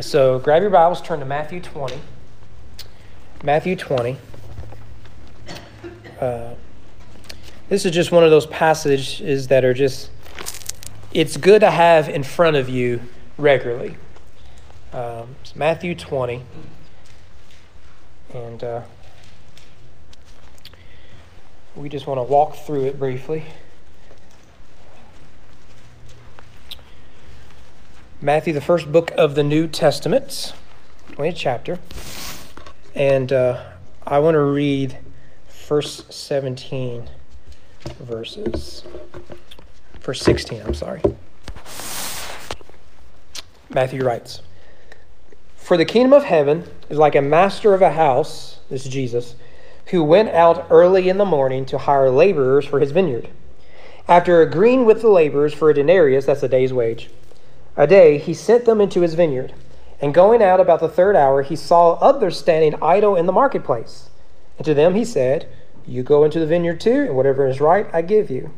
So grab your Bibles, turn to Matthew 20. Matthew 20. Uh, this is just one of those passages that are just, it's good to have in front of you regularly. Um, it's Matthew 20. And uh, we just want to walk through it briefly. Matthew, the first book of the New Testament, 20th chapter. And uh, I want to read first 17 verses. Verse 16, I'm sorry. Matthew writes For the kingdom of heaven is like a master of a house, this is Jesus, who went out early in the morning to hire laborers for his vineyard. After agreeing with the laborers for a denarius, that's a day's wage, a day, he sent them into his vineyard. And going out about the third hour, he saw others standing idle in the marketplace. And to them he said, You go into the vineyard too, and whatever is right, I give you.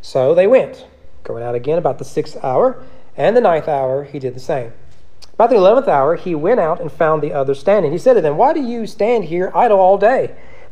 So they went. Going out again about the sixth hour, and the ninth hour, he did the same. About the eleventh hour, he went out and found the others standing. He said to them, Why do you stand here idle all day?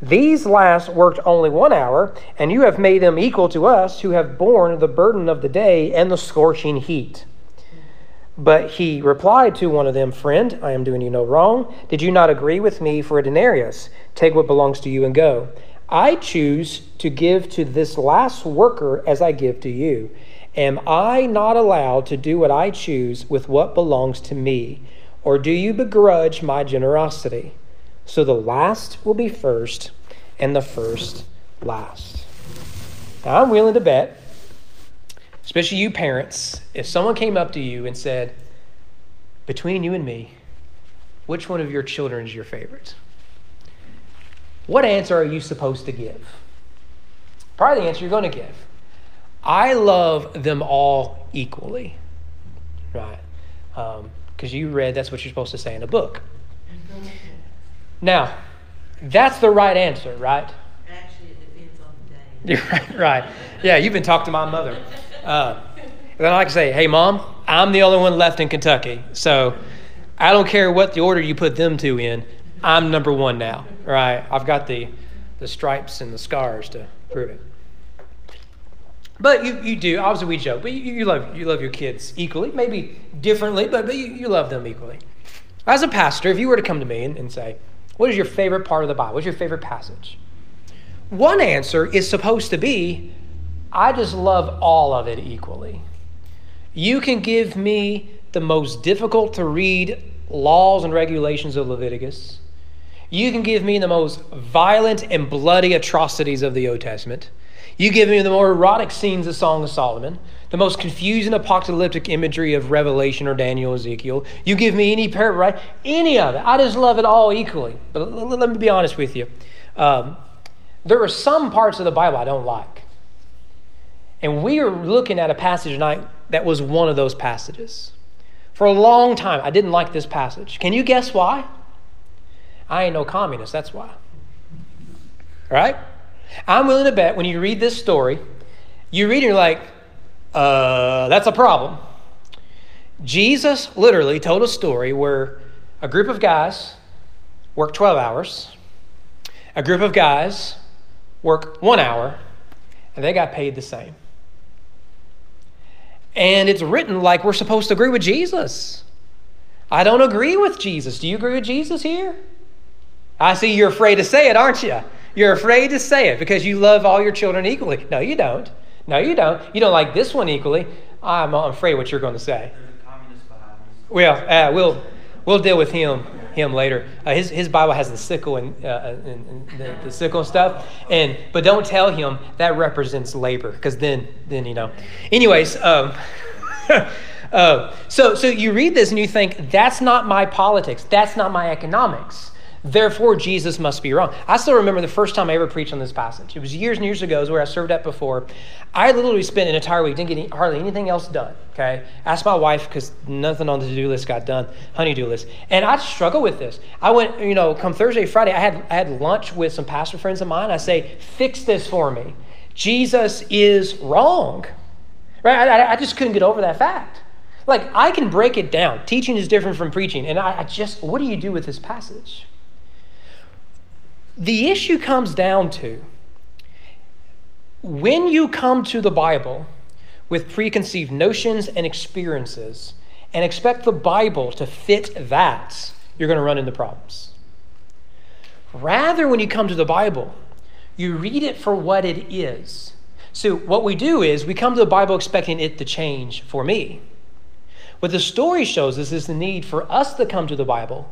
These last worked only one hour, and you have made them equal to us who have borne the burden of the day and the scorching heat. But he replied to one of them, Friend, I am doing you no wrong. Did you not agree with me for a denarius? Take what belongs to you and go. I choose to give to this last worker as I give to you. Am I not allowed to do what I choose with what belongs to me? Or do you begrudge my generosity? So the last will be first, and the first last. Now, I'm willing to bet especially you parents, if someone came up to you and said, Between you and me, which one of your children is your favorite? What answer are you supposed to give? Probably the answer you're going to give. I love them all equally, right? Because um, you read that's what you're supposed to say in a book. Now, that's the right answer, right? Actually, it depends on the day. Right, right. Yeah, you've been talking to my mother. Uh, then I like to say, hey, mom, I'm the only one left in Kentucky. So I don't care what the order you put them two in. I'm number one now, right? I've got the, the stripes and the scars to prove it. But you, you do, obviously we joke, but you, you, love, you love your kids equally, maybe differently, but, but you, you love them equally. As a pastor, if you were to come to me and, and say, what is your favorite part of the Bible? What's your favorite passage? One answer is supposed to be I just love all of it equally. You can give me the most difficult to read laws and regulations of Leviticus. You can give me the most violent and bloody atrocities of the Old Testament. You give me the more erotic scenes of Song of Solomon, the most confusing apocalyptic imagery of Revelation or Daniel, Ezekiel. You give me any parable, right? Any of it. I just love it all equally. But let me be honest with you. Um, there are some parts of the Bible I don't like. And we are looking at a passage tonight that was one of those passages. For a long time, I didn't like this passage. Can you guess why? I ain't no communist, that's why. Right? I'm willing to bet when you read this story, you read it and you're like, uh, that's a problem. Jesus literally told a story where a group of guys work 12 hours, a group of guys work one hour, and they got paid the same. And it's written like we're supposed to agree with Jesus. I don't agree with Jesus. Do you agree with Jesus here? I see you're afraid to say it, aren't you? You're afraid to say it because you love all your children equally. No, you don't. No, you don't. You don't like this one equally. I'm afraid what you're going to say. Well, uh, we'll we'll deal with him him later. Uh, his, his Bible has the sickle and, uh, and, and the, the, sickle and stuff. And but don't tell him that represents labor, because then then you know. Anyways, um, uh, so so you read this and you think that's not my politics, that's not my economics. Therefore, Jesus must be wrong. I still remember the first time I ever preached on this passage. It was years and years ago, was where I served at before. I literally spent an entire week, didn't get hardly anything else done. Okay, asked my wife because nothing on the to-do list got done, honey-do list, and I struggle with this. I went, you know, come Thursday, Friday, I had I had lunch with some pastor friends of mine. I say, fix this for me. Jesus is wrong, right? I, I just couldn't get over that fact. Like I can break it down. Teaching is different from preaching, and I, I just, what do you do with this passage? The issue comes down to when you come to the Bible with preconceived notions and experiences and expect the Bible to fit that, you're going to run into problems. Rather, when you come to the Bible, you read it for what it is. So, what we do is we come to the Bible expecting it to change for me. What the story shows us is the need for us to come to the Bible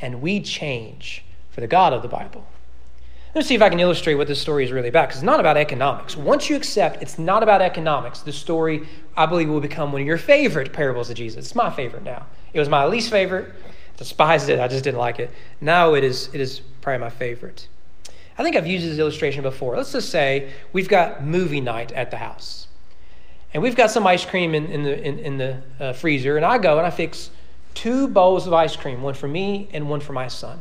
and we change for the God of the Bible. Let's see if I can illustrate what this story is really about, because it's not about economics. Once you accept it's not about economics, the story, I believe, will become one of your favorite parables of Jesus. It's my favorite now. It was my least favorite. Despised it. I just didn't like it. Now it is, it is probably my favorite. I think I've used this illustration before. Let's just say we've got movie night at the house. And we've got some ice cream in, in the, in, in the uh, freezer, and I go and I fix two bowls of ice cream, one for me and one for my son.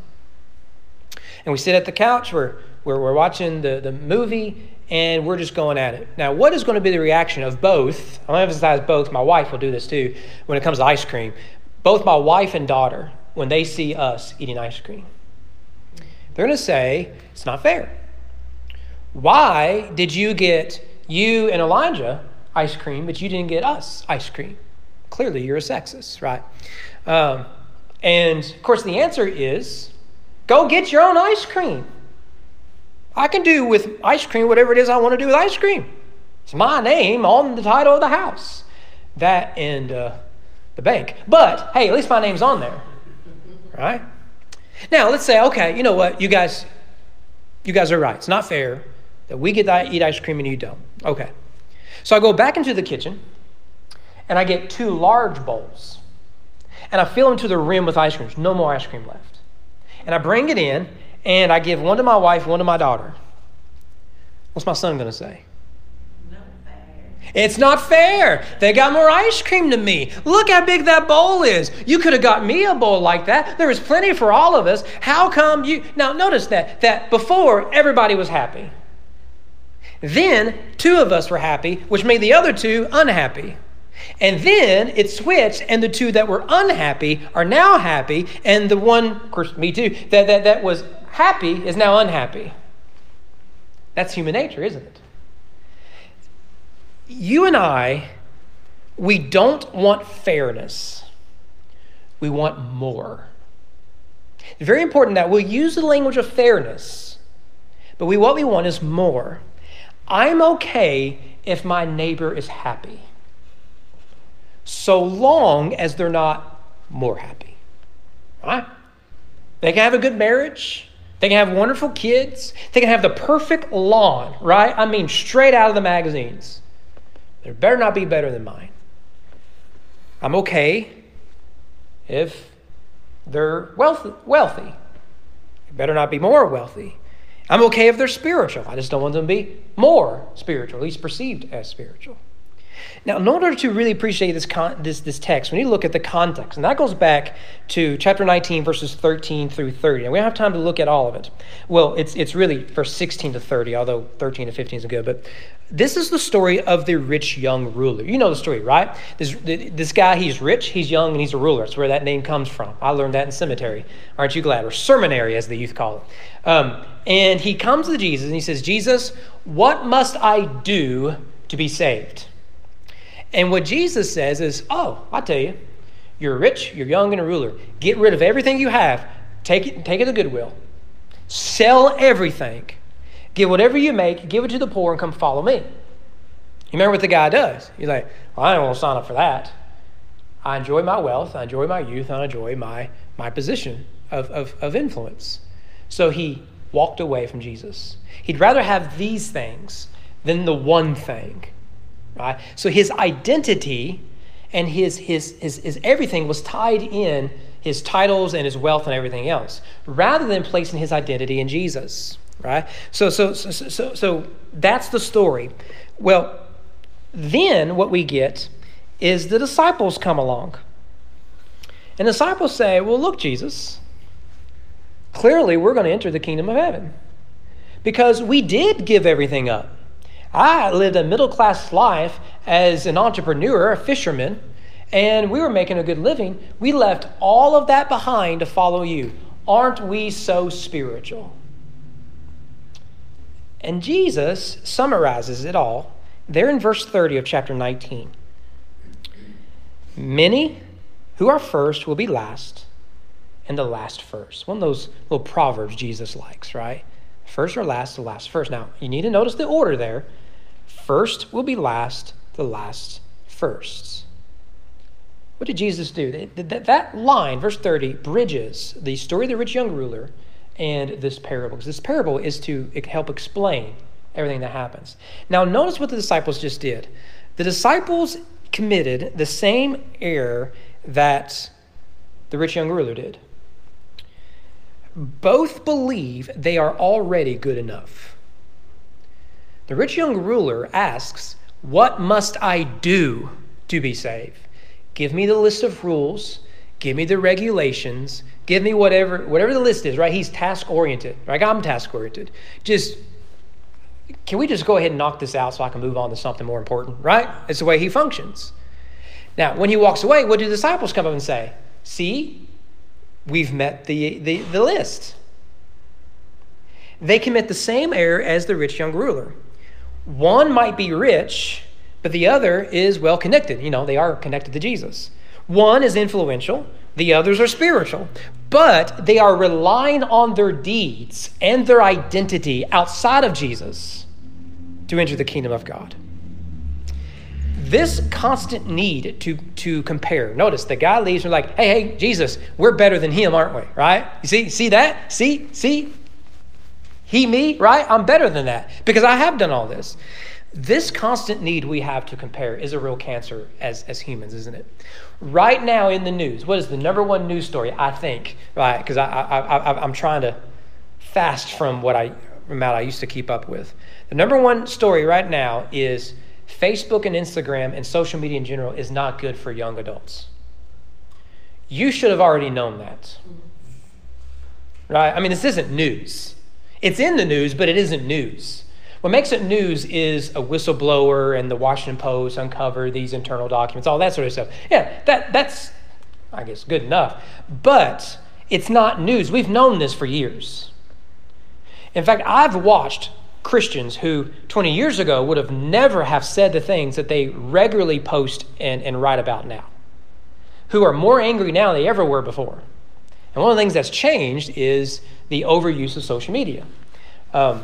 And we sit at the couch, we're, we're, we're watching the, the movie, and we're just going at it. Now, what is going to be the reaction of both? To emphasize both. My wife will do this too when it comes to ice cream. Both my wife and daughter, when they see us eating ice cream, they're going to say, It's not fair. Why did you get you and Elijah ice cream, but you didn't get us ice cream? Clearly, you're a sexist, right? Um, and of course, the answer is Go get your own ice cream. I can do with ice cream whatever it is I want to do with ice cream. It's my name on the title of the house. That and uh, the bank. But hey, at least my name's on there. Right? Now let's say, okay, you know what, you guys, you guys are right. It's not fair that we get to eat ice cream and you don't. Okay. So I go back into the kitchen and I get two large bowls. And I fill them to the rim with ice cream. There's no more ice cream left and I bring it in, and I give one to my wife, one to my daughter. What's my son going to say? It's not fair. They got more ice cream than me. Look how big that bowl is. You could have got me a bowl like that. There was plenty for all of us. How come you Now notice that that before everybody was happy. Then two of us were happy, which made the other two unhappy. And then it switched, and the two that were unhappy are now happy, and the one, of course, me too, that, that, that was happy is now unhappy. That's human nature, isn't it? You and I, we don't want fairness, we want more. Very important that we'll use the language of fairness, but we, what we want is more. I'm okay if my neighbor is happy so long as they're not more happy. Right? They can have a good marriage. They can have wonderful kids. They can have the perfect lawn, right? I mean, straight out of the magazines. They better not be better than mine. I'm okay if they're wealthy. wealthy. They better not be more wealthy. I'm okay if they're spiritual. I just don't want them to be more spiritual, at least perceived as spiritual. Now, in order to really appreciate this, con- this, this text, we need to look at the context. And that goes back to chapter 19, verses 13 through 30. And we don't have time to look at all of it. Well, it's, it's really verse 16 to 30, although 13 to 15 is good. But this is the story of the rich young ruler. You know the story, right? This, this guy, he's rich, he's young, and he's a ruler. That's where that name comes from. I learned that in seminary. Aren't you glad? Or seminary, as the youth call it. Um, and he comes to Jesus and he says, Jesus, what must I do to be saved? And what Jesus says is, oh, I tell you, you're rich, you're young, and a ruler. Get rid of everything you have. Take it, take it to Goodwill. Sell everything. Give whatever you make, give it to the poor, and come follow me. You remember what the guy does? He's like, well, I don't want to sign up for that. I enjoy my wealth, I enjoy my youth, I enjoy my, my position of, of, of influence. So he walked away from Jesus. He'd rather have these things than the one thing right? So his identity and his, his, his, his everything was tied in his titles and his wealth and everything else, rather than placing his identity in Jesus. Right? So, so, so, so, so that's the story. Well, then what we get is the disciples come along. And the disciples say, Well, look, Jesus, clearly we're going to enter the kingdom of heaven because we did give everything up. I lived a middle class life as an entrepreneur, a fisherman, and we were making a good living. We left all of that behind to follow you. Aren't we so spiritual? And Jesus summarizes it all there in verse 30 of chapter 19. Many who are first will be last, and the last first. One of those little proverbs Jesus likes, right? First or last, the last first. Now, you need to notice the order there. First will be last, the last first. What did Jesus do? That line, verse 30, bridges the story of the rich young ruler and this parable. Because this parable is to help explain everything that happens. Now, notice what the disciples just did. The disciples committed the same error that the rich young ruler did. Both believe they are already good enough. The rich young ruler asks, What must I do to be saved? Give me the list of rules, give me the regulations, give me whatever whatever the list is, right? He's task oriented. Right? I'm task oriented. Just can we just go ahead and knock this out so I can move on to something more important, right? It's the way he functions. Now, when he walks away, what do the disciples come up and say? See, we've met the, the, the list. They commit the same error as the rich young ruler. One might be rich, but the other is well connected. You know, they are connected to Jesus. One is influential, the others are spiritual. But they are relying on their deeds and their identity outside of Jesus to enter the kingdom of God. This constant need to, to compare. Notice the guy leaves and like, hey, hey, Jesus, we're better than him, aren't we? Right? You see, see that? See, see? He, me, right? I'm better than that because I have done all this. This constant need we have to compare is a real cancer as, as humans, isn't it? Right now in the news, what is the number one news story, I think, right? Because I, I, I, I'm trying to fast from what I, amount I used to keep up with. The number one story right now is Facebook and Instagram and social media in general is not good for young adults. You should have already known that. Right? I mean, this isn't news. It's in the news, but it isn't news. What makes it news is a whistleblower and the Washington Post uncover these internal documents, all that sort of stuff. Yeah, that, that's, I guess, good enough. But it's not news. We've known this for years. In fact, I've watched Christians who 20 years ago would have never have said the things that they regularly post and, and write about now, who are more angry now than they ever were before. And one of the things that's changed is the overuse of social media. Um,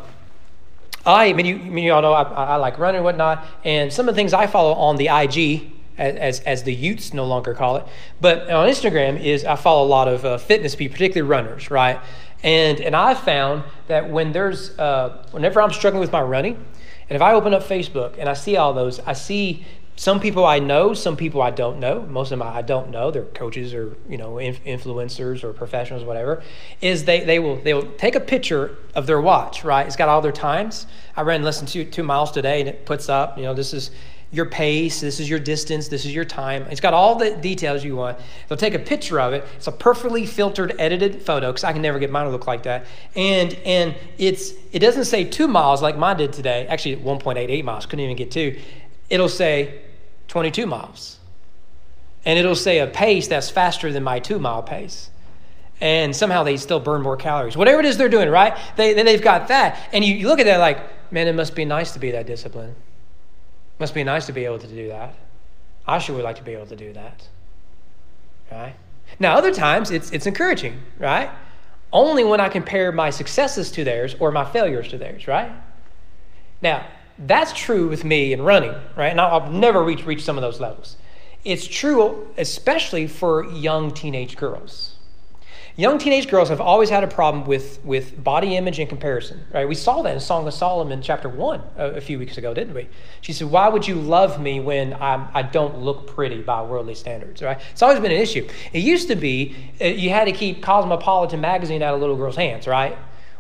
I, I mean, you, you all know I, I, like running and whatnot, and some of the things I follow on the IG, as, as the Utes no longer call it, but on Instagram is I follow a lot of uh, fitness people, particularly runners, right? And and I've found that when there's uh, whenever I'm struggling with my running, and if I open up Facebook and I see all those, I see some people I know, some people I don't know. Most of them I don't know. They're coaches or you know influencers or professionals, whatever. Is they they will they will take a picture of their watch, right? It's got all their times. I ran less than two two miles today, and it puts up you know this is your pace, this is your distance, this is your time. It's got all the details you want. They'll take a picture of it. It's a perfectly filtered, edited photo because I can never get mine to look like that. And and it's it doesn't say two miles like mine did today. Actually, 1.88 miles. Couldn't even get two. It'll say 22 miles. And it'll say a pace that's faster than my two mile pace. And somehow they still burn more calories. Whatever it is they're doing, right? They, they've got that. And you, you look at that like, man, it must be nice to be that disciplined. Must be nice to be able to do that. I sure would like to be able to do that. Right? Now, other times it's, it's encouraging, right? Only when I compare my successes to theirs or my failures to theirs, right? Now, that's true with me in running, right? And I'll, never reach, reach some of those levels. It's true especially for young teenage girls. young teenage girls have always had a problem with, with body image and comparison, right? We saw that in Song of Solomon, chapter 1, a, a few weeks ago, didn't we? She said, Why would you love me when I'm, I don't look pretty by worldly standards, right? It's always been an issue. It used to be uh, you had to keep Cosmopolitan magazine out of little girls' hands, right?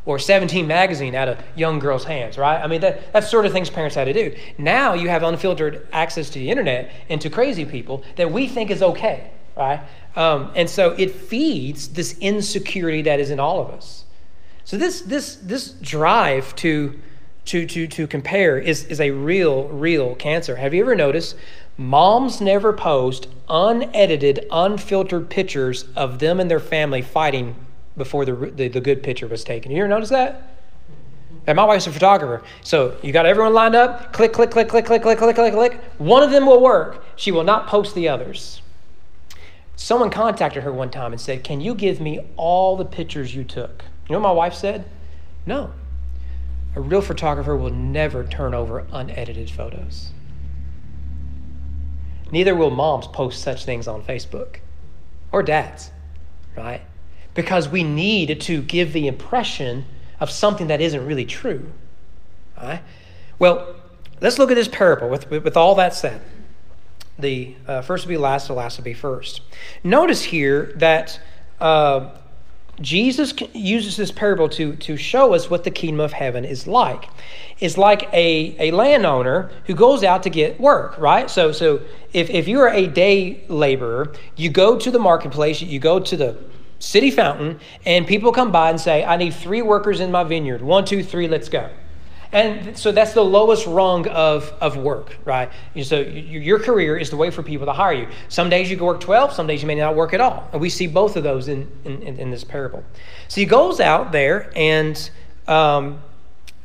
Or 17 magazine out of young girls' hands, right? I mean, that, that's sort of things parents had to do. Now you have unfiltered access to the internet and to crazy people that we think is okay, right? Um, and so it feeds this insecurity that is in all of us. So this this this drive to to to to compare is is a real real cancer. Have you ever noticed moms never post unedited, unfiltered pictures of them and their family fighting before the the, the good picture was taken? You ever notice that? And my wife's a photographer. So you got everyone lined up, click, click, click, click, click, click, click, click, click. One of them will work. She will not post the others. Someone contacted her one time and said, Can you give me all the pictures you took? You know what my wife said? No. A real photographer will never turn over unedited photos. Neither will moms post such things on Facebook or dads, right? Because we need to give the impression of something that isn't really true. Right? Well, let's look at this parable with, with, with all that said the uh, first will be last, the last will be first. Notice here that uh, Jesus uses this parable to, to show us what the kingdom of heaven is like. It's like a, a landowner who goes out to get work, right? So, so if, if you're a day laborer, you go to the marketplace, you go to the city fountain, and people come by and say, I need three workers in my vineyard. One, two, three, let's go. And so that's the lowest rung of, of work, right? So your career is the way for people to hire you. Some days you can work 12, some days you may not work at all. And we see both of those in, in, in this parable. So he goes out there and, um,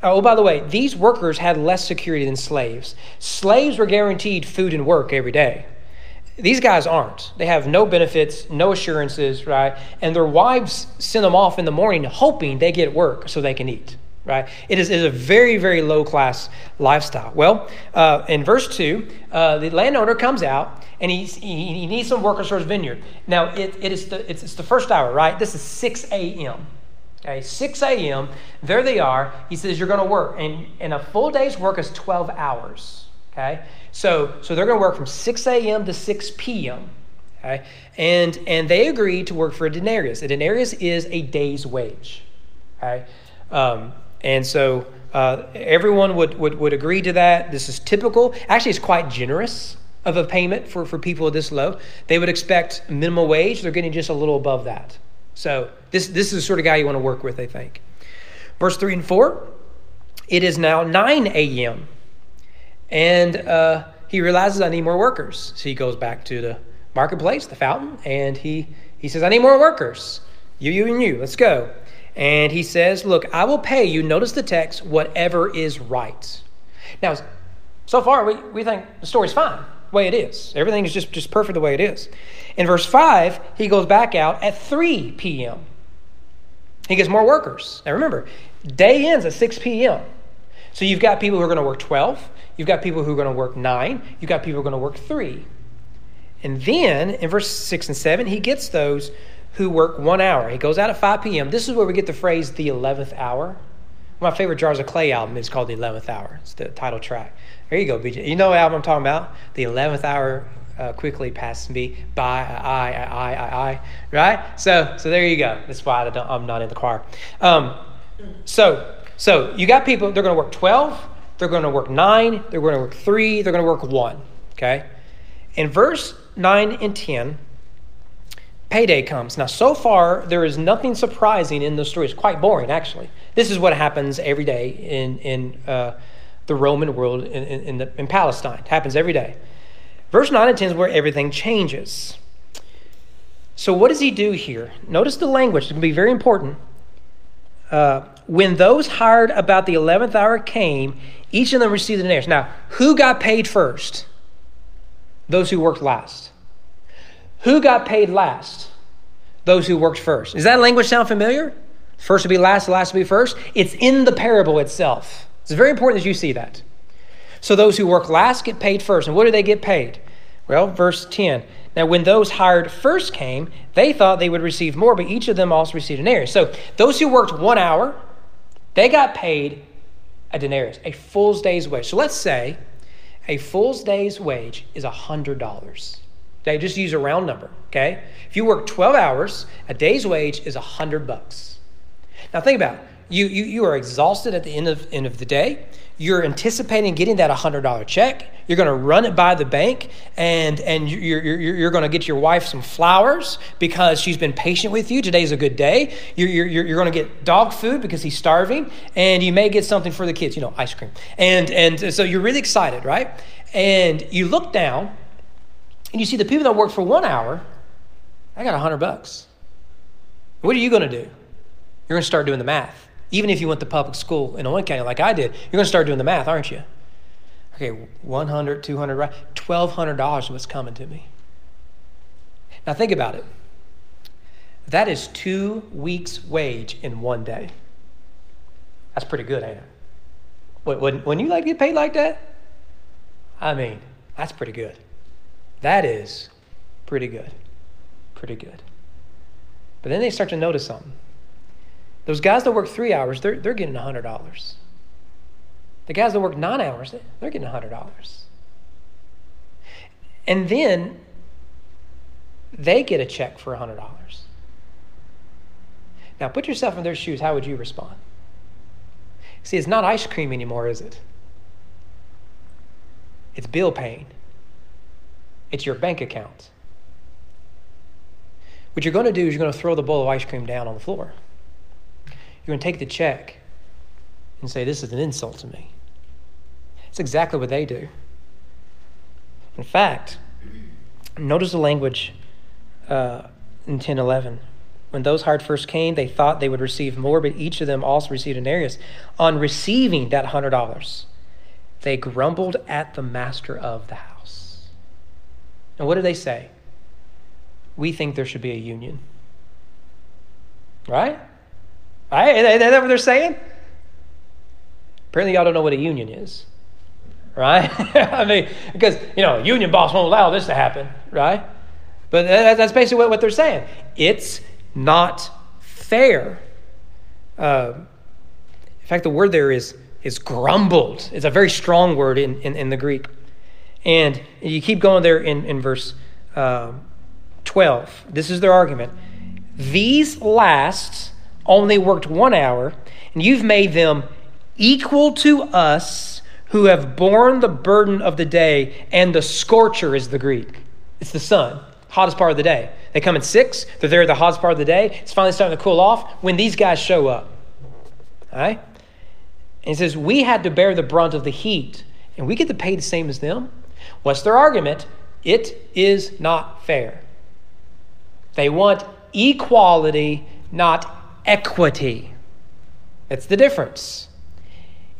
oh, by the way, these workers had less security than slaves. Slaves were guaranteed food and work every day. These guys aren't. They have no benefits, no assurances, right? And their wives send them off in the morning hoping they get work so they can eat right? It is, is a very, very low class lifestyle. Well, uh, in verse 2, uh, the landowner comes out and he, he needs some workers for his vineyard. Now, it, it is the, it's, it's the first hour, right? This is 6 a.m. Okay, 6 a.m. There they are. He says, You're going to work. And, and a full day's work is 12 hours. Okay? So, so they're going to work from 6 a.m. to 6 p.m. Okay? And, and they agree to work for a denarius. A denarius is a day's wage. Okay? Um, and so uh, everyone would, would, would agree to that. This is typical. Actually, it's quite generous of a payment for, for people this low. They would expect minimum wage. They're getting just a little above that. So this, this is the sort of guy you want to work with, I think. Verse 3 and 4 it is now 9 a.m. And uh, he realizes I need more workers. So he goes back to the marketplace, the fountain, and he, he says, I need more workers. You, you, and you. Let's go. And he says, Look, I will pay you, notice the text, whatever is right. Now, so far, we, we think the story's fine, the way it is. Everything is just, just perfect the way it is. In verse 5, he goes back out at 3 p.m. He gets more workers. Now remember, day ends at 6 p.m. So you've got people who are going to work 12, you've got people who are going to work 9, you've got people who are going to work 3. And then in verse 6 and 7, he gets those who work one hour. He goes out at 5 p.m. This is where we get the phrase the 11th hour. My favorite Jars of Clay album is called The 11th Hour. It's the title track. There you go, BJ. You know what album I'm talking about? The 11th Hour uh, quickly passes me by. I, I, I, I, I. Right? So, so there you go. That's why I am not in the choir. Um, so, so you got people, they're going to work 12, they're going to work 9, they're going to work 3, they're going to work 1. Okay? In verse 9 and 10, payday comes. Now, so far, there is nothing surprising in the story. It's quite boring, actually. This is what happens every day in, in uh, the Roman world in, in, in, the, in Palestine. It happens every day. Verse 9 and 10 is where everything changes. So, what does he do here? Notice the language, it's going to be very important. Uh, when those hired about the 11th hour came, each of them received the denarius. Now, who got paid first? Those who worked last. Who got paid last? Those who worked first. Does that language sound familiar? First to be last, last to be first. It's in the parable itself. It's very important that you see that. So those who work last get paid first. And what do they get paid? Well, verse 10 Now, when those hired first came, they thought they would receive more, but each of them also received an denarius. So those who worked one hour, they got paid a denarius, a full day's wage. So let's say a full day's wage is $100. They just use a round number, okay? If you work 12 hours, a day's wage is 100 bucks. Now think about it. You, you, you are exhausted at the end of, end of the day. You're anticipating getting that $100 check. You're going to run it by the bank, and, and you're, you're, you're going to get your wife some flowers because she's been patient with you. Today's a good day. You're, you're, you're going to get dog food because he's starving, and you may get something for the kids, you know, ice cream. And, and so you're really excited, right? And you look down, and you see the people that worked for one hour, I got 100 bucks. What are you going to do? You're going to start doing the math. Even if you went to public school in Owen County like I did, you're going to start doing the math, aren't you? Okay, 100, 200, right? $1,200 is what's coming to me. Now think about it. That is two weeks' wage in one day. That's pretty good, ain't it? When, when you like get paid like that, I mean, that's pretty good. That is pretty good. Pretty good. But then they start to notice something. Those guys that work three hours, they're, they're getting $100. The guys that work nine hours, they're getting $100. And then they get a check for $100. Now, put yourself in their shoes. How would you respond? See, it's not ice cream anymore, is it? It's bill paying, it's your bank account. What you're going to do is you're going to throw the bowl of ice cream down on the floor. You're going to take the check and say, This is an insult to me. It's exactly what they do. In fact, notice the language uh, in 1011. When those hired first came, they thought they would receive more, but each of them also received an denarius. On receiving that $100, they grumbled at the master of the house. And what do they say? We think there should be a union. Right? Right? Is that what they're saying? Apparently, y'all don't know what a union is. Right? I mean, because, you know, union boss won't allow this to happen. Right? But that's basically what they're saying. It's not fair. Uh, in fact, the word there is, is grumbled. It's a very strong word in, in, in the Greek. And you keep going there in, in verse uh, 12. This is their argument. These last only worked one hour, and you've made them equal to us who have borne the burden of the day, and the scorcher is the Greek. It's the sun, hottest part of the day. They come at six, they're there at the hottest part of the day. It's finally starting to cool off when these guys show up. All right? And he says, We had to bear the brunt of the heat, and we get to pay the same as them. What's their argument? It is not fair. They want equality, not equity. That's the difference.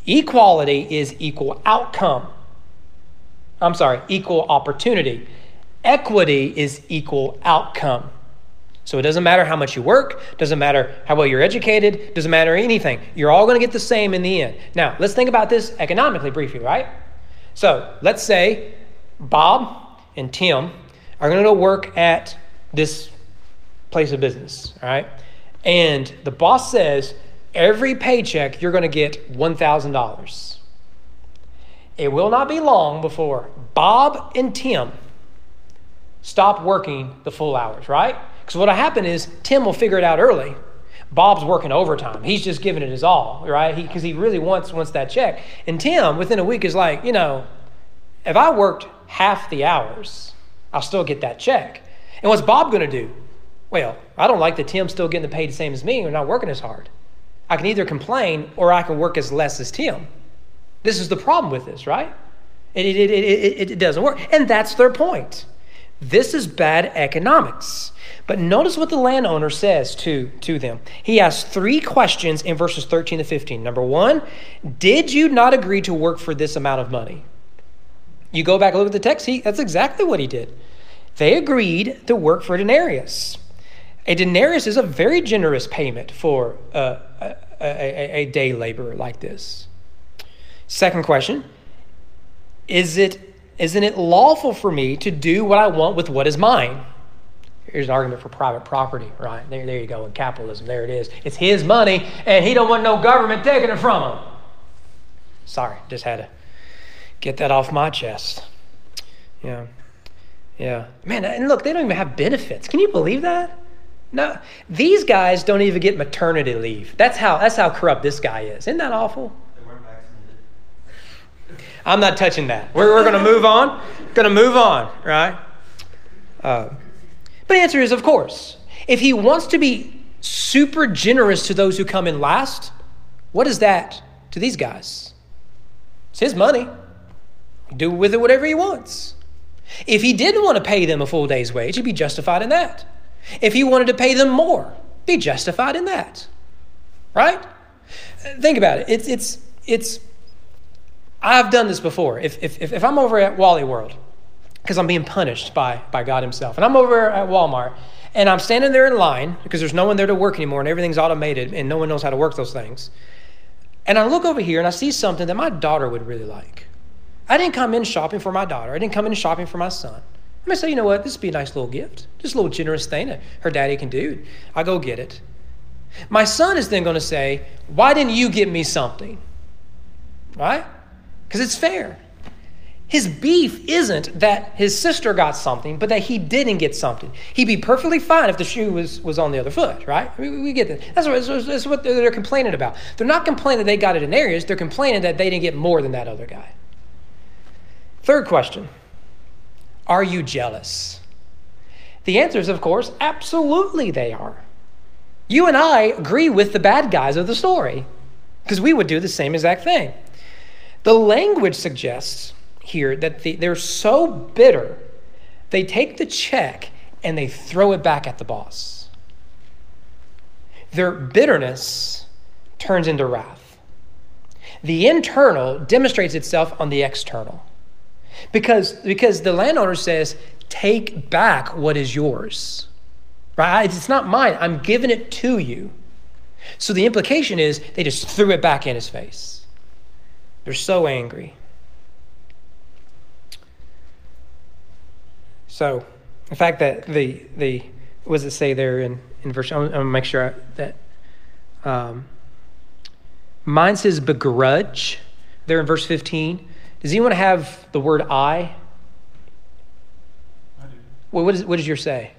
Equality is equal outcome. I'm sorry, equal opportunity. Equity is equal outcome. So it doesn't matter how much you work, doesn't matter how well you're educated, doesn't matter anything. You're all going to get the same in the end. Now, let's think about this economically briefly, right? So let's say Bob and Tim are going to go work at this place of business, all right? And the boss says every paycheck you're going to get $1,000. It will not be long before Bob and Tim stop working the full hours, right? Because what'll happen is Tim will figure it out early. Bob's working overtime. He's just giving it his all, right? Because he, he really wants wants that check. And Tim, within a week, is like, you know, if I worked half the hours, I'll still get that check. And what's Bob going to do? Well, I don't like that Tim's still getting paid the same as me or not working as hard. I can either complain or I can work as less as Tim. This is the problem with this, right? It, it, it, it, doesn't work. And that's their point. This is bad economics. But notice what the landowner says to, to them. He asks three questions in verses 13 to 15. Number one, did you not agree to work for this amount of money? You go back and look at the text, he, that's exactly what he did. They agreed to work for denarius. A denarius is a very generous payment for uh, a, a, a, a day laborer like this. Second question Is it isn't it lawful for me to do what I want with what is mine? Here's an argument for private property, right? There, there you go, in capitalism. There it is. It's his money, and he don't want no government taking it from him. Sorry, just had to get that off my chest. Yeah. Yeah. Man, and look, they don't even have benefits. Can you believe that? No. These guys don't even get maternity leave. That's how that's how corrupt this guy is. Isn't that awful? I'm not touching that. We're, we're going to move on. Going to move on, right? Uh, but the answer is, of course. If he wants to be super generous to those who come in last, what is that to these guys? It's his money. Do with it whatever he wants. If he didn't want to pay them a full day's wage, he'd be justified in that. If he wanted to pay them more, be justified in that. Right? Think about it. It's it's it's I've done this before. If if if I'm over at Wally World, because I'm being punished by by God Himself, and I'm over at Walmart and I'm standing there in line because there's no one there to work anymore and everything's automated and no one knows how to work those things. And I look over here and I see something that my daughter would really like. I didn't come in shopping for my daughter. I didn't come in shopping for my son. I'm gonna say, you know what? This would be a nice little gift, just a little generous thing that her daddy can do. I go get it. My son is then going to say, why didn't you get me something? Right? Because it's fair. His beef isn't that his sister got something, but that he didn't get something. He'd be perfectly fine if the shoe was, was on the other foot, right? We, we get that. That's what, that's what they're complaining about. They're not complaining that they got a denarius, they're complaining that they didn't get more than that other guy. Third question Are you jealous? The answer is, of course, absolutely they are. You and I agree with the bad guys of the story because we would do the same exact thing. The language suggests here that the, they're so bitter, they take the check and they throw it back at the boss. Their bitterness turns into wrath. The internal demonstrates itself on the external. Because, because the landowner says, take back what is yours. Right? It's not mine. I'm giving it to you. So the implication is they just threw it back in his face. They're so angry. So, the fact that the the what does it say there in in verse? I'm, I'm gonna make sure I, that um, mine says begrudge there in verse 15. Does anyone have the word eye? I do. Well, what, is, what does yours say?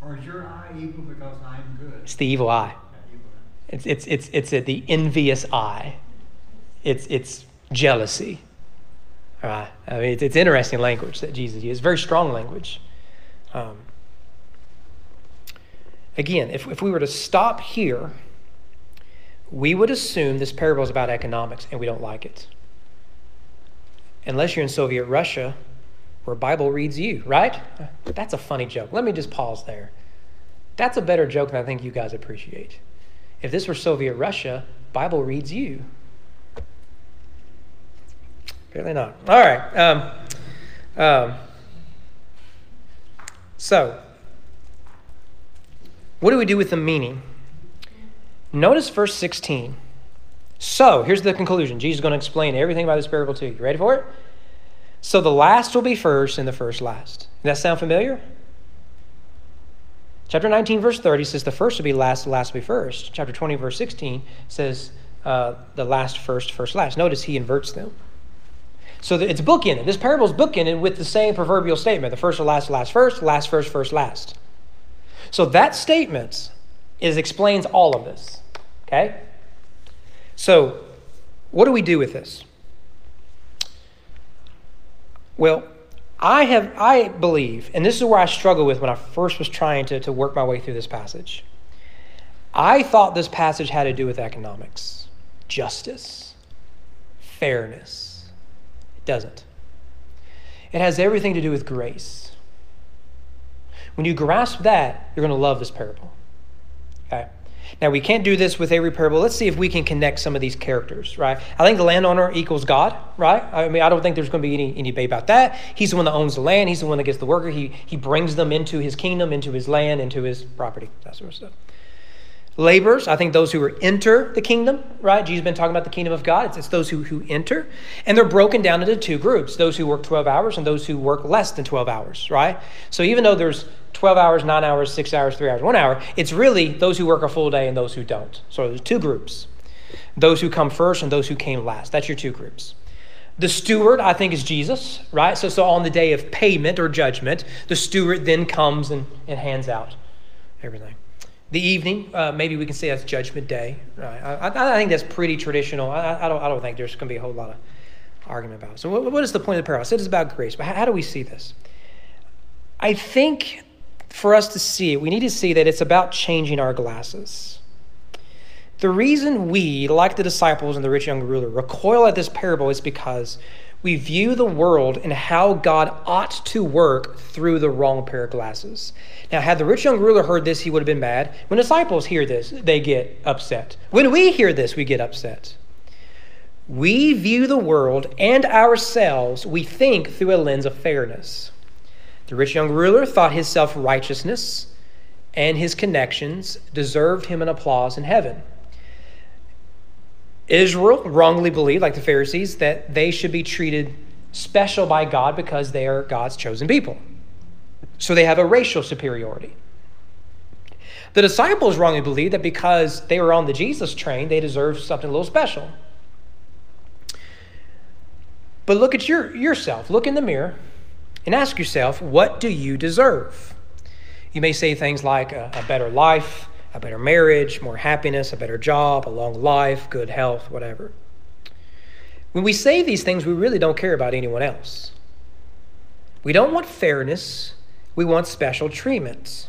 Or is your eye evil because I'm good? It's the evil eye. Yeah, evil. It's it's it's it's a, the envious eye. It's it's jealousy. All right. I mean, it's, it's interesting language that Jesus uses. Very strong language. Um, again, if if we were to stop here, we would assume this parable is about economics, and we don't like it. Unless you're in Soviet Russia, where Bible reads you, right? That's a funny joke. Let me just pause there. That's a better joke than I think you guys appreciate. If this were Soviet Russia, Bible reads you. Apparently not. All right. Um, um, so, what do we do with the meaning? Notice verse 16. So, here's the conclusion. Jesus is going to explain everything about this parable to you. You ready for it? So, the last will be first and the first last. Does that sound familiar? Chapter 19, verse 30 says the first will be last, the last will be first. Chapter 20, verse 16 says uh, the last first, first last. Notice he inverts them. So it's bookended. This parable is bookended with the same proverbial statement the first or last, last first, last first, first last. So that statement is explains all of this. Okay? So what do we do with this? Well, I have I believe, and this is where I struggled with when I first was trying to, to work my way through this passage. I thought this passage had to do with economics, justice, fairness. It doesn't. It has everything to do with grace. When you grasp that, you're going to love this parable. Okay? Now, we can't do this with every parable. Let's see if we can connect some of these characters, right? I think the landowner equals God, right? I mean, I don't think there's going to be any, any debate about that. He's the one that owns the land. He's the one that gets the worker. He, he brings them into his kingdom, into his land, into his property, that sort of stuff. Laborers, I think those who enter the kingdom, right? Jesus has been talking about the kingdom of God. It's, it's those who, who enter. And they're broken down into two groups those who work 12 hours and those who work less than 12 hours, right? So even though there's 12 hours, 9 hours, 6 hours, 3 hours, 1 hour, it's really those who work a full day and those who don't. So there's two groups those who come first and those who came last. That's your two groups. The steward, I think, is Jesus, right? So, so on the day of payment or judgment, the steward then comes and, and hands out everything. The evening, uh, maybe we can say that's Judgment Day. Right? I, I, think that's pretty traditional. I, I, don't, I don't think there's going to be a whole lot of argument about it. So, what, what is the point of the parable? I said it's about grace, but how, how do we see this? I think for us to see it, we need to see that it's about changing our glasses. The reason we, like the disciples and the rich young ruler, recoil at this parable is because we view the world and how God ought to work through the wrong pair of glasses. Now, had the rich young ruler heard this, he would have been mad. When disciples hear this, they get upset. When we hear this, we get upset. We view the world and ourselves, we think through a lens of fairness. The rich young ruler thought his self righteousness and his connections deserved him an applause in heaven. Israel wrongly believed, like the Pharisees, that they should be treated special by God because they are God's chosen people. So they have a racial superiority. The disciples wrongly believed that because they were on the Jesus train, they deserved something a little special. But look at your, yourself. Look in the mirror and ask yourself, what do you deserve? You may say things like a, a better life, a better marriage, more happiness, a better job, a long life, good health, whatever. When we say these things, we really don't care about anyone else. We don't want fairness, we want special treatments.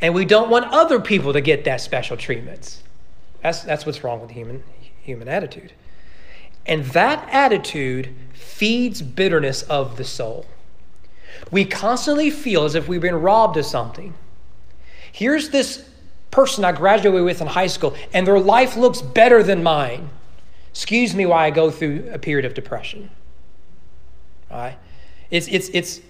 And we don't want other people to get that special treatments. That's, that's what's wrong with human, human attitude. And that attitude feeds bitterness of the soul. We constantly feel as if we've been robbed of something. Here's this person I graduated with in high school, and their life looks better than mine. Excuse me why I go through a period of depression. All right? It's, it's, it's,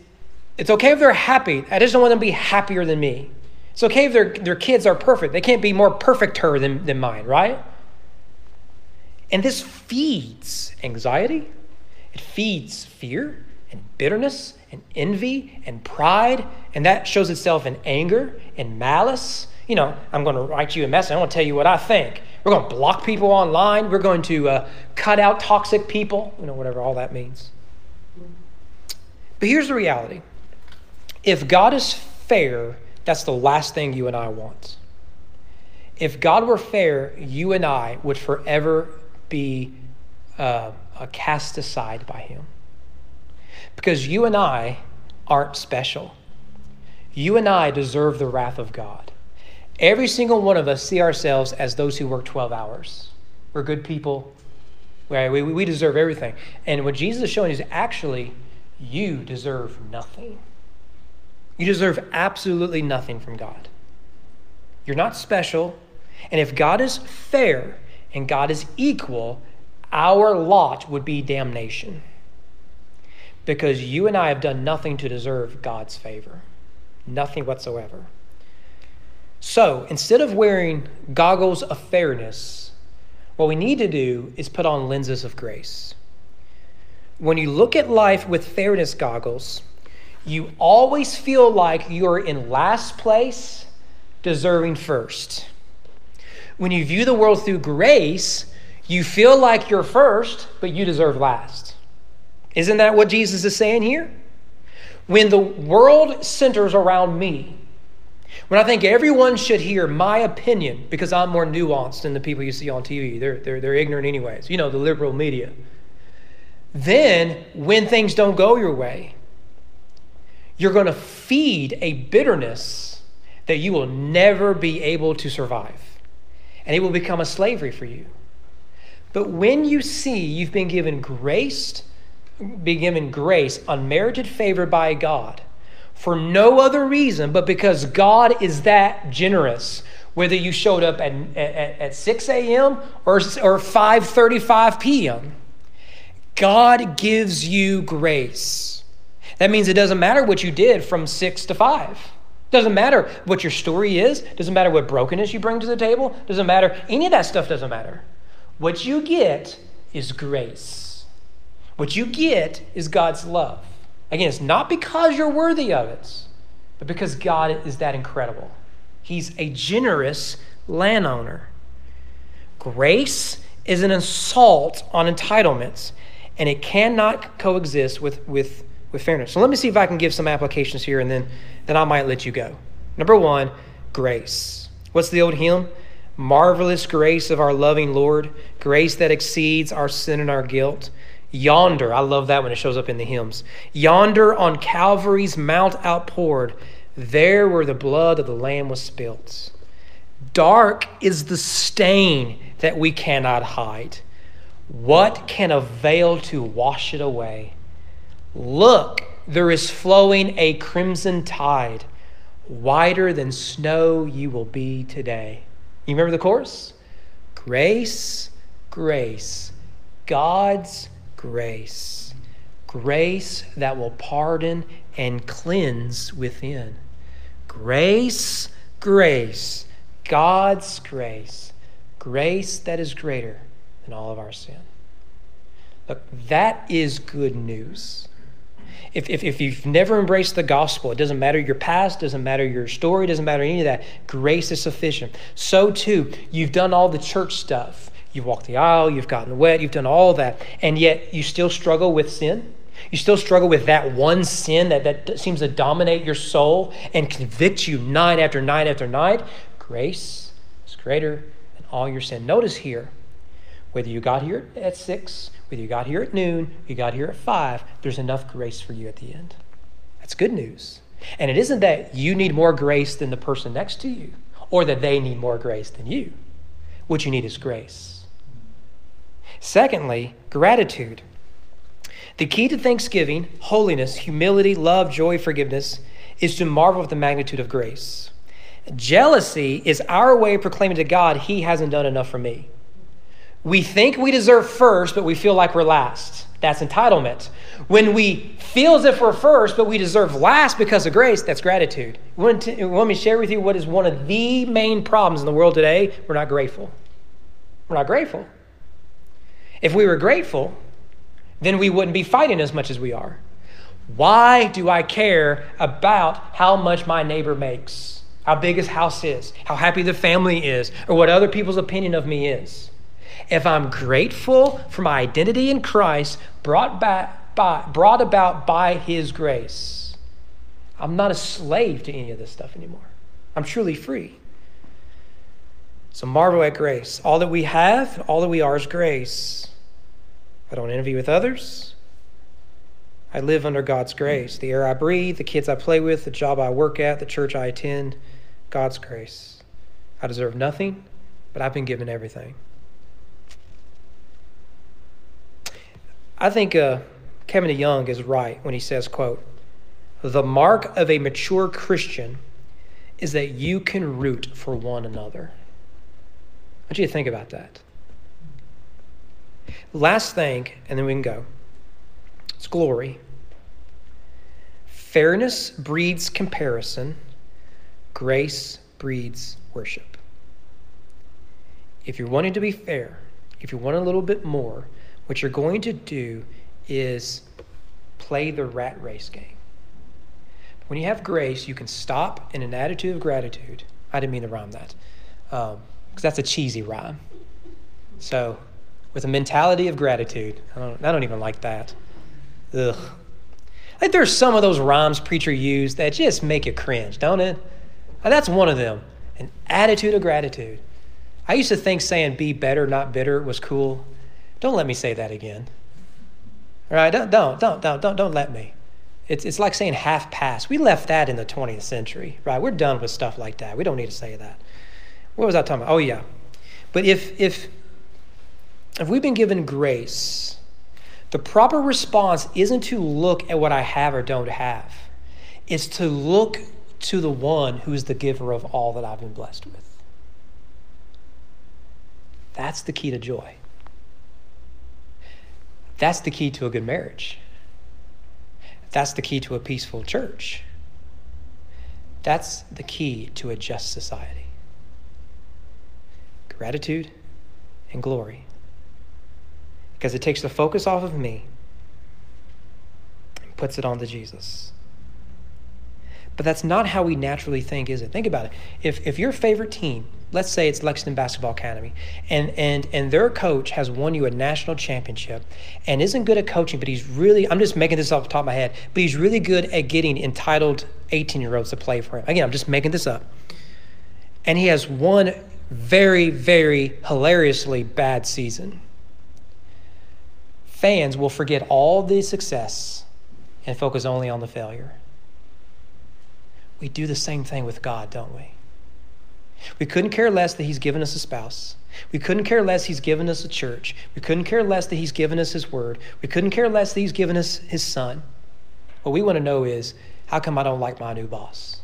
it's okay if they're happy. I just don't want them to be happier than me. It's okay if their, their kids are perfect. They can't be more perfecter than, than mine, right? And this feeds anxiety, it feeds fear and bitterness and envy and pride, and that shows itself in anger and malice. You know, I'm going to write you a message. I'm going to tell you what I think. We're going to block people online. We're going to uh, cut out toxic people. You know, whatever all that means. But here's the reality: if God is fair, that's the last thing you and I want. If God were fair, you and I would forever be uh, cast aside by Him. Because you and I aren't special. You and I deserve the wrath of God. Every single one of us see ourselves as those who work 12 hours. We're good people. We, we deserve everything. And what Jesus is showing is actually, you deserve nothing. You deserve absolutely nothing from God. You're not special. And if God is fair and God is equal, our lot would be damnation because you and I have done nothing to deserve God's favor. Nothing whatsoever. So instead of wearing goggles of fairness, what we need to do is put on lenses of grace. When you look at life with fairness goggles, you always feel like you're in last place, deserving first. When you view the world through grace, you feel like you're first, but you deserve last. Isn't that what Jesus is saying here? When the world centers around me, when I think everyone should hear my opinion because I'm more nuanced than the people you see on TV, they're, they're, they're ignorant, anyways, you know, the liberal media. Then, when things don't go your way, you're going to feed a bitterness that you will never be able to survive. And it will become a slavery for you. But when you see you've been given grace be given grace, unmerited favor by God, for no other reason but because God is that generous. Whether you showed up at, at, at 6 a.m. or, or 5:35 p.m., God gives you grace. That means it doesn't matter what you did from 6 to 5. Doesn't matter what your story is, doesn't matter what brokenness you bring to the table, doesn't matter. Any of that stuff doesn't matter. What you get is grace. What you get is God's love. Again, it's not because you're worthy of it, but because God is that incredible. He's a generous landowner. Grace is an assault on entitlements, and it cannot coexist with, with, with fairness. So let me see if I can give some applications here, and then, then I might let you go. Number one, grace. What's the old hymn? Marvelous grace of our loving Lord, grace that exceeds our sin and our guilt. Yonder, I love that when it shows up in the hymns. Yonder on Calvary's mount outpoured, there where the blood of the Lamb was spilt. Dark is the stain that we cannot hide. What can avail to wash it away? Look, there is flowing a crimson tide. Whiter than snow you will be today. You remember the chorus? Grace, grace, God's grace. Grace that will pardon and cleanse within. Grace, grace, God's grace. Grace that is greater than all of our sin. Look, that is good news. If, if, if you've never embraced the gospel, it doesn't matter your past, doesn't matter your story, doesn't matter any of that. Grace is sufficient. So too, you've done all the church stuff. You've walked the aisle, you've gotten wet, you've done all that, and yet you still struggle with sin. You still struggle with that one sin that, that seems to dominate your soul and convict you night after night after night. Grace is greater than all your sin. Notice here, whether you got here at six, whether you got here at noon, you got here at five, there's enough grace for you at the end. That's good news. And it isn't that you need more grace than the person next to you or that they need more grace than you. What you need is grace. Secondly, gratitude. The key to thanksgiving, holiness, humility, love, joy, forgiveness is to marvel at the magnitude of grace. Jealousy is our way of proclaiming to God, He hasn't done enough for me. We think we deserve first, but we feel like we're last. That's entitlement. When we feel as if we're first, but we deserve last because of grace, that's gratitude. Want, to, me share with you what is one of the main problems in the world today? We're not grateful. We're not grateful. If we were grateful, then we wouldn't be fighting as much as we are. Why do I care about how much my neighbor makes, how big his house is, how happy the family is, or what other people's opinion of me is? If I'm grateful for my identity in Christ brought, back by, brought about by His grace, I'm not a slave to any of this stuff anymore. I'm truly free. So marvel at grace. All that we have, all that we are is grace. I don't envy with others. I live under God's grace. The air I breathe, the kids I play with, the job I work at, the church I attend, God's grace. I deserve nothing, but I've been given everything. I think uh, Kevin DeYoung is right when he says, quote, the mark of a mature Christian is that you can root for one another. Want you to think about that. Last thing, and then we can go. It's glory. Fairness breeds comparison, grace breeds worship. If you're wanting to be fair, if you want a little bit more, what you're going to do is play the rat race game. When you have grace, you can stop in an attitude of gratitude. I didn't mean to rhyme that, um, because that's a cheesy rhyme. So, with a mentality of gratitude, I don't, I don't even like that. Ugh. Like there's some of those rhymes preacher use that just make you cringe, don't it? And that's one of them. An attitude of gratitude. I used to think saying be better, not bitter was cool. Don't let me say that again. All right? Don't, don't, don't, don't, don't, don't let me. It's, it's like saying half past. We left that in the 20th century, right? We're done with stuff like that. We don't need to say that. What was I talking about? Oh, yeah. But if, if, if we've been given grace, the proper response isn't to look at what I have or don't have, it's to look to the one who is the giver of all that I've been blessed with. That's the key to joy. That's the key to a good marriage. That's the key to a peaceful church. That's the key to a just society gratitude and glory. Because it takes the focus off of me and puts it onto Jesus. But that's not how we naturally think, is it? Think about it. If, if your favorite team, let's say it's Lexington Basketball Academy, and, and, and their coach has won you a national championship and isn't good at coaching, but he's really, I'm just making this off the top of my head, but he's really good at getting entitled 18 year olds to play for him. Again, I'm just making this up. And he has one very, very hilariously bad season. Fans will forget all the success and focus only on the failure. We do the same thing with God, don't we? We couldn't care less that He's given us a spouse. We couldn't care less He's given us a church. We couldn't care less that He's given us His word. We couldn't care less that He's given us His Son. What we want to know is how come I don't like my new boss?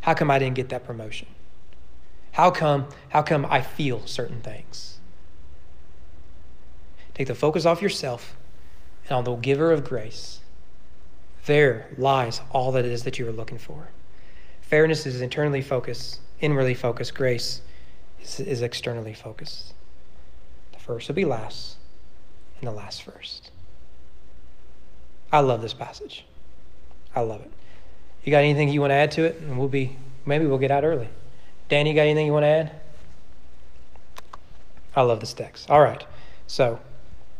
How come I didn't get that promotion? How come, how come I feel certain things? Take the focus off yourself and on the giver of grace. There lies all that it is that you are looking for. Fairness is internally focused, inwardly focused. Grace is, is externally focused. The first will be last, and the last first. I love this passage. I love it. You got anything you want to add to it? And we'll be maybe we'll get out early. Danny, got anything you want to add? I love this text. All right. So